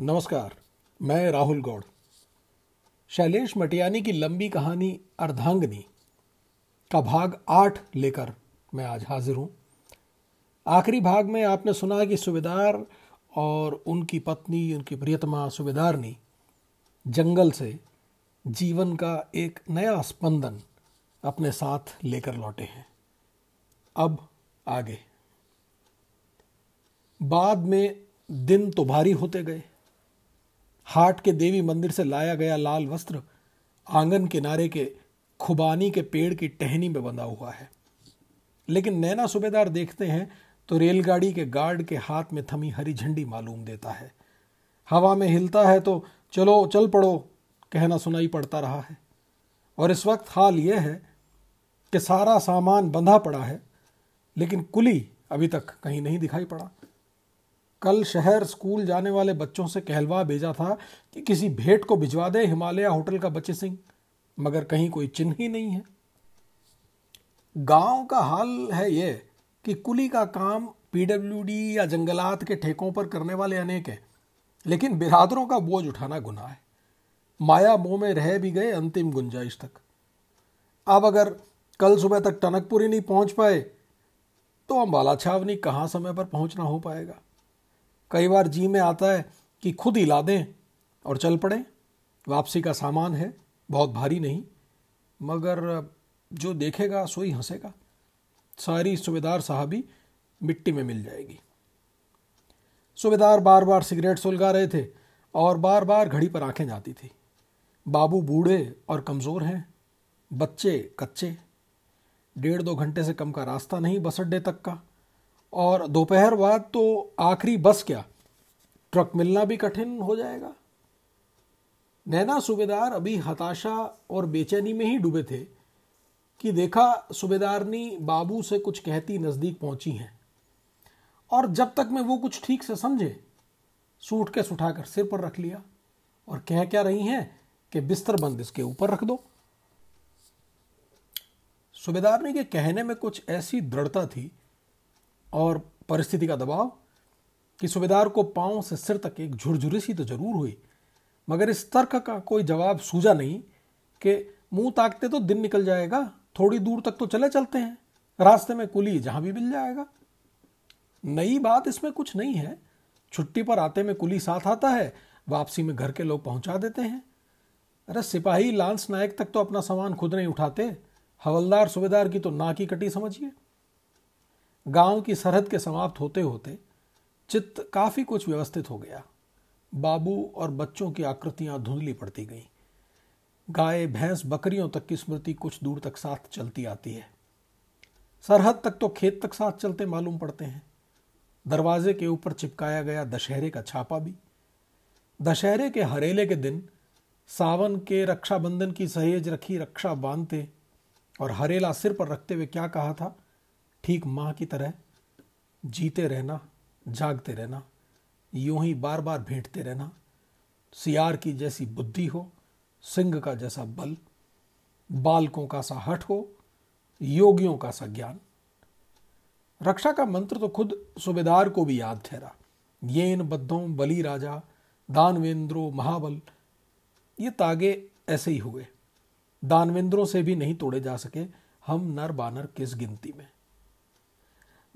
नमस्कार, मैं राहुल गौड़। शैलेश मटियानी की लंबी कहानी अर्धांगनी का भाग आठ लेकर मैं आज हाजिर हूँ। आखिरी भाग में आपने सुना कि सुबेदार और उनकी पत्नी, उनकी प्रियतमा सुबेदारनी जंगल से जीवन का एक नया स्पंदन अपने साथ लेकर लौटे हैं। अब आगे। बाद में दिन तो भारी होते गए हाट के देवी मंदिर से लाया गया लाल वस्त्र आँगन किनारे के खुबानी के पेड़ की टहनी में बंधा हुआ है। लेकिन नैना सूबेदार देखते हैं तो रेलगाड़ी के गार्ड के हाथ में थमी हरी झंडी मालूम देता है। हवा में हिलता है तो चलो, चल पड़ो, कहना सुनाई पड़ता रहा है। और इस वक्त हाल यह है कि सारा सामान बंधा पड़ा है, लेकिन कुली अभी तक कहीं नहीं दिखाई पड़ा। कल शहर स्कूल जाने वाले बच्चों से कहलवा भेजा था कि किसी भेंट को भिजवा दे हिमालय होटल का बच्चे सिंह। मगर कहीं कोई चिन्ह ही नहीं है। गाँव का हाल है ये कि कुली का काम पीडब्ल्यूडी या जंगलात के ठेकों पर करने वाले अनेक हैं, लेकिन बिरादरों का बोझ उठाना गुनाह है। माया मोह में रह भी गए अंतिम गुंजाइश तक। अब अगर कल सुबह तक टनकपुरी नहीं पहुँच पाए तो अम्बाला छावनी कहाँ समय पर पहुँचना हो पाएगा? कई बार जी में आता है कि खुद ही ला दें और चल पड़े। वापसी का सामान है, बहुत भारी नहीं, मगर जो देखेगा, सो ही हंसेगा। सारी सुबेदार साहबी मिट्टी में मिल जाएगी। सुबेदार बार बार सिगरेट सुलगा रहे थे और बार बार घड़ी पर आँखें जाती थी। बाबू बूढ़े और कमज़ोर हैं, बच्चे कच्चे। डेढ़ दो घंटे से कम का रास्ता नहीं बस अड्डे तक का। और दोपहर बाद तो आखिरी बस क्या? ट्रक मिलना भी कठिन हो जाएगा। नैना सूबेदार अभी हताशा और बेचैनी में ही डूबे थे कि देखा सूबेदारनी बाबू से कुछ कहती नज़दीक पहुँची हैं। और जब तक मैं वो कुछ ठीक से समझे सूट के सुठाकर सिर पर रख लिया और कह क्या रही हैं कि बिस्तर बंद इसके ऊपर रख दो। सूबेदारनी के कहने में कुछ ऐसी दृढ़ता थी और परिस्थिति का दबाव कि सूबेदार को पाँव से सिर तक एक झुरझुरी सी तो ज़रूर हुई, मगर इस तर्क का कोई जवाब सूझा नहीं कि मुँह ताकते तो दिन निकल जाएगा, थोड़ी दूर तक तो चले चलते हैं, रास्ते में कुली जहाँ भी मिल जाएगा। नई बात इसमें कुछ नहीं है, छुट्टी पर आते में कुली साथ आता है, वापसी में घर के लोग पहुँचा देते हैं। अरे सिपाही लांस नायक तक तो अपना सामान खुद नहीं उठाते, हवलदार सूबेदार की तो ना की कटी, समझिए। गाँव की सरहद के समाप्त होते होते चित्त काफ़ी कुछ व्यवस्थित हो गया। बाबू और बच्चों की आकृतियाँ धुंधली पड़ती गईं। गाय, भैंस, बकरियों तक की स्मृति कुछ दूर तक साथ चलती आती है। सरहद तक तो खेत तक साथ चलते मालूम पड़ते हैं। दरवाजे के ऊपर चिपकाया गया दशहरे का छापा भी। दशहरे के हरेले के दिन सावन के रक्षाबंधन की सहेज रखी रक्षा बांधते और हरेला सिर पर रखते हुए क्या कहा था? ठीक माँ की तरह जीते रहना, जागते रहना, यूँ ही बार बार भेंटते रहना, सियार की जैसी बुद्धि हो, सिंह का जैसा बल, बालकों का सा हठ हो, योगियों का सा ज्ञान। रक्षा का मंत्र तो खुद सूबेदार को भी याद ठहरा। ये इन बद्धों बली राजा, दानवेंद्रो महाबल, ये तागे ऐसे ही हुए। दानवेंद्रों से भी नहीं तोड़े जा सके, हम नर बानर किस गिनती में?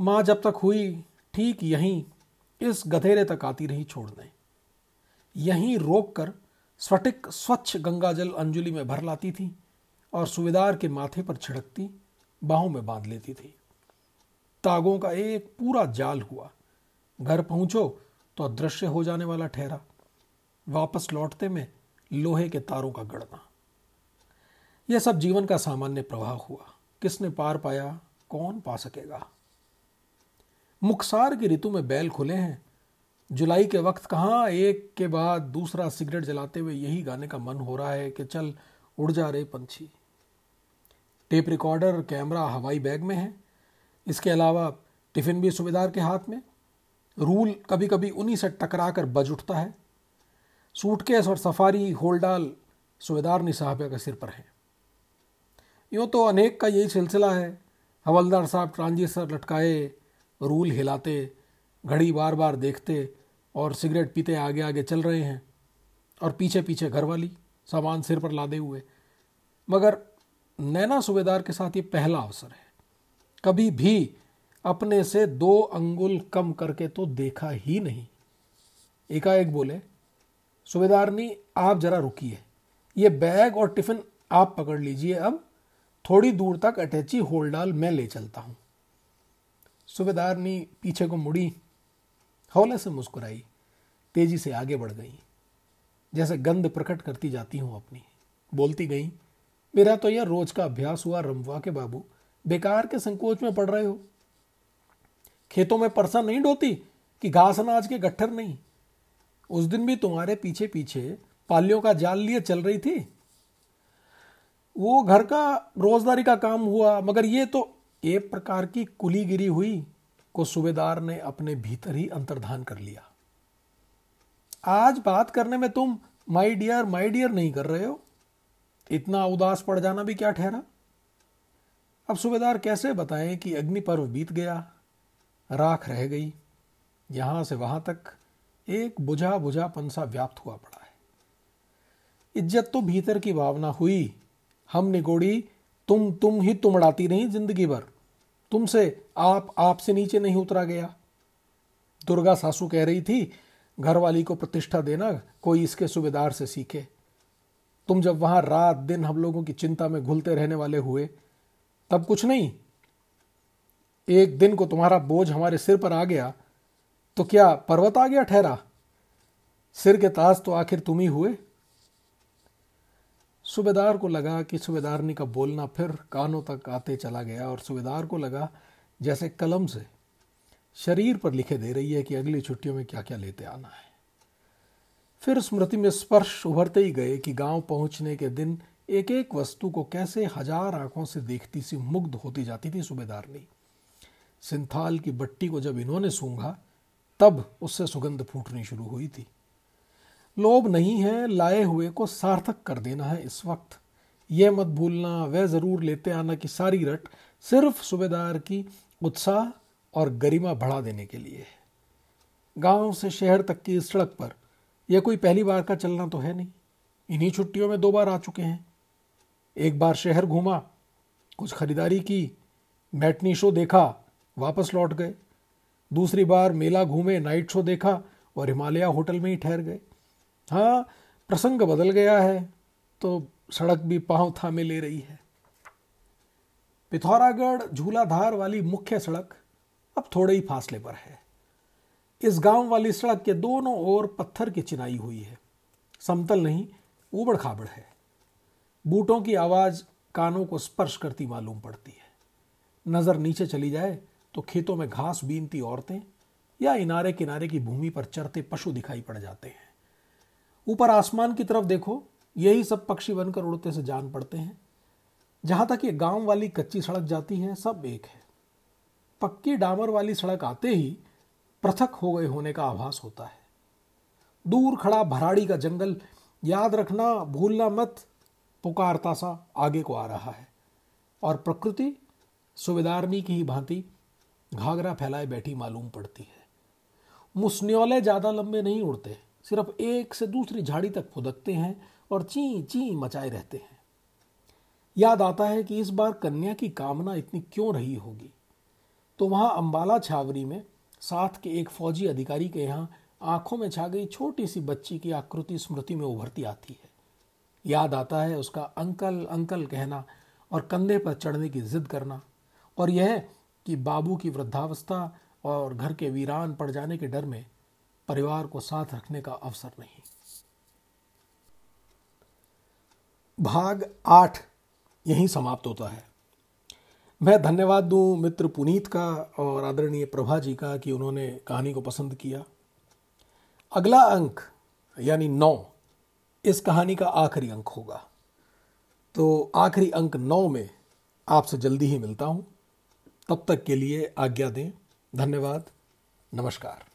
माँ जब तक हुई, ठीक यहीं इस गधेरे तक आती रही छोड़ने। यहीं रोक कर स्फटिक स्वच्छ गंगाजल अंजुलि में भर लाती थी और सुबेदार के माथे पर छिड़कती बाहों में बाँध लेती थी। तागों का एक पूरा जाल हुआ। घर पहुंचो तो अदृश्य हो जाने वाला ठहरा। वापस लौटते में लोहे के तारों का गड़ना। यह सब जीवन का सामान्य प्रवाह हुआ। किसने पार पाया, कौन पा सकेगा? मुखसार की ऋतु में बैल खुले हैं। जुलाई के वक्त कहाँ एक के बाद दूसरा सिगरेट जलाते हुए यही गाने का मन हो रहा है कि चल उड़ जा रहे पंछी। टेप रिकॉर्डर, कैमरा हवाई बैग में है। इसके अलावा टिफ़िन भी सुबेदार के हाथ में। रूल कभी कभी उन्हीं से टकरा कर बज उठता है। सूटकेस और सफारी होलडाल सुबेदार निसाहबिया के सिर पर है। यूँ तो अनेक का यही सिलसिला है। हवलदार साहब ट्रांजिस्टर लटकाए रूल हिलाते, घड़ी बार बार देखते और सिगरेट पीते आगे आगे चल रहे हैं और पीछे पीछे घरवाली सामान सिर पर लादे हुए। मगर नैना सूबेदार के साथ ये पहला अवसर है। कभी भी अपने से दो अंगुल कम करके तो देखा ही नहीं। एकाएक बोले, सूबेदारनी, आप जरा रुकिए। ये बैग और टिफ़िन आप पकड़ लीजिए। अब थोड़ी दूर तक अटैची होलडाल मैं ले चलता हूँ। सूबेदारनी पीछे को मुड़ी, हौले से मुस्कुराई, तेज़ी से आगे बढ़ गई। जैसे गंध प्रकट करती जाती हूँ अपनी। बोलती गई, मेरा तो यह रोज का अभ्यास हुआ रमवा के बाबू, बेकार के संकोच में पड़ रहे हो। खेतों में परसा नहीं डोती कि घास अनाज के गट्ठर नहीं? उस दिन भी तुम्हारे पीछे पीछे पालियों का जाल लिए चल रही थी। वो घर का रोजदारी का काम हुआ, मगर ये तो एक प्रकार की कुली गिरी हुई को सूबेदार ने अपने भीतर ही अंतर्धान कर लिया। आज बात करने में तुम माई डियर माई डियर नहीं कर रहे हो। इतना उदास पड़ जाना भी क्या ठहरा? अब सूबेदार कैसे बताएँ कि अग्नि पर्व बीत गया, राख रह गई, यहाँ से वहाँ तक एक बुझा बुझा पंसा व्याप्त हुआ पड़ा है। इज़्ज़त तो भीतर की भावना हुई, हम निगोड़ी तुम तुम ही तुमड़ाती नहीं ज़िंदगी भर। तुमसे आप, आपसे नीचे नहीं उतरा गया। दुर्गा सासू कह रही थी, घरवाली को प्रतिष्ठा देना, कोई इसके सूबेदार से सीखे। तुम जब वहाँ रात दिन हम लोगों की चिंता में घुलते रहने वाले हुए, तब कुछ नहीं। एक दिन को तुम्हारा बोझ हमारे सिर पर आ गया तो क्या पर्वत आ गया ठहरा? सिर के ताज तो आखिर तुम ही हुए। सूबेदार को लगा कि सूबेदारनी का बोलना फिर कानों तक आते चला गया और सूबेदार को लगा जैसे कलम से शरीर पर लिखे दे रही है कि अगली छुट्टियों में क्या क्या लेते आना है। फिर स्मृति में स्पर्श उभरते ही गए कि गाँव पहुँचने के दिन एक एक वस्तु को कैसे हज़ार आँखों से देखती सी मुग्ध होती जाती थी सूबेदारनी। सिंथाल की बट्टी को जब इन्होंने सूंघा, तब उससे सुगंध फूटनी शुरू हुई थी। लोभ नहीं है, लाए हुए को सार्थक कर देना है इस वक्त। यह मत भूलना, वह ज़रूर लेते आना की सारी रट सिर्फ़ सूबेदार की उत्साह और गरिमा बढ़ा देने के लिए है। गाँव से शहर तक की सड़क पर यह कोई पहली बार का चलना तो है नहीं। इन्हीं छुट्टियों में दो बार आ चुके हैं। एक बार शहर घूमा, कुछ खरीदारी की, मैटनी शो देखा, वापस लौट गए। दूसरी बार मेला घूमे, नाइट शो देखा और हिमालय होटल में ही ठहर गए। हाँ प्रसंग बदल गया है तो सड़क भी पाँव थामे ले रही है। पिथौरागढ़ झूलाधार वाली मुख्य सड़क अब थोड़े ही फासले पर है। इस गाँव वाली सड़क के दोनों ओर पत्थर की चिनाई हुई है। समतल नहीं उबड़ खाबड़ है। बूटों की आवाज़ कानों को स्पर्श करती मालूम पड़ती है। नज़र नीचे चली जाए तो खेतों में घास बीनती औरतें या इनारे किनारे की भूमि पर चरते पशु दिखाई पड़ जाते हैं। ऊपर आसमान की तरफ़ देखो, यही सब पक्षी बनकर उड़ते से जान पड़ते हैं। जहाँ तक ये गाँव वाली कच्ची सड़क जाती है, सब एक है। पक्की डामर वाली सड़क आते ही पृथक हो गए होने का आभास होता है। दूर खड़ा भराड़ी का जंगल, याद रखना, भूलना मत, पुकारता सा आगे को आ रहा है। और प्रकृति, सुबेदारनी की ही भांति घाघरा फैलाए बैठी मालूम पड़ती है। मुस्न्योले ज़्यादा लंबे नहीं उड़ते। सिर्फ़ एक से दूसरी झाड़ी तक फुदकते हैं और ची ची मचाए रहते हैं। याद आता है कि इस बार कन्या की कामना इतनी क्यों रही होगी? तो वहाँ अंबाला छावरी में साथ के एक फौजी अधिकारी के यहाँ आँखों में छा गई छोटी सी बच्ची की आकृति स्मृति में उभरती आती है। याद आता है उसका अंकल अंकल कहना और कंधे पर चढ़ने की जिद करना और यह कि बाबू की वृद्धावस्था और घर के वीरान पड़ जाने के डर में परिवार को साथ रखने का अवसर नहीं। भाग आठ यहीं समाप्त होता है। मैं धन्यवाद दूँ मित्र पुनीत का और आदरणीय प्रभा जी का कि उन्होंने कहानी को पसंद किया। अगला अंक, यानी नौ, इस कहानी का आखिरी अंक होगा। तो आखिरी अंक नौ में आपसे जल्दी ही मिलता हूँ। तब तक के लिए आज्ञा दें। धन्यवाद। नमस्कार।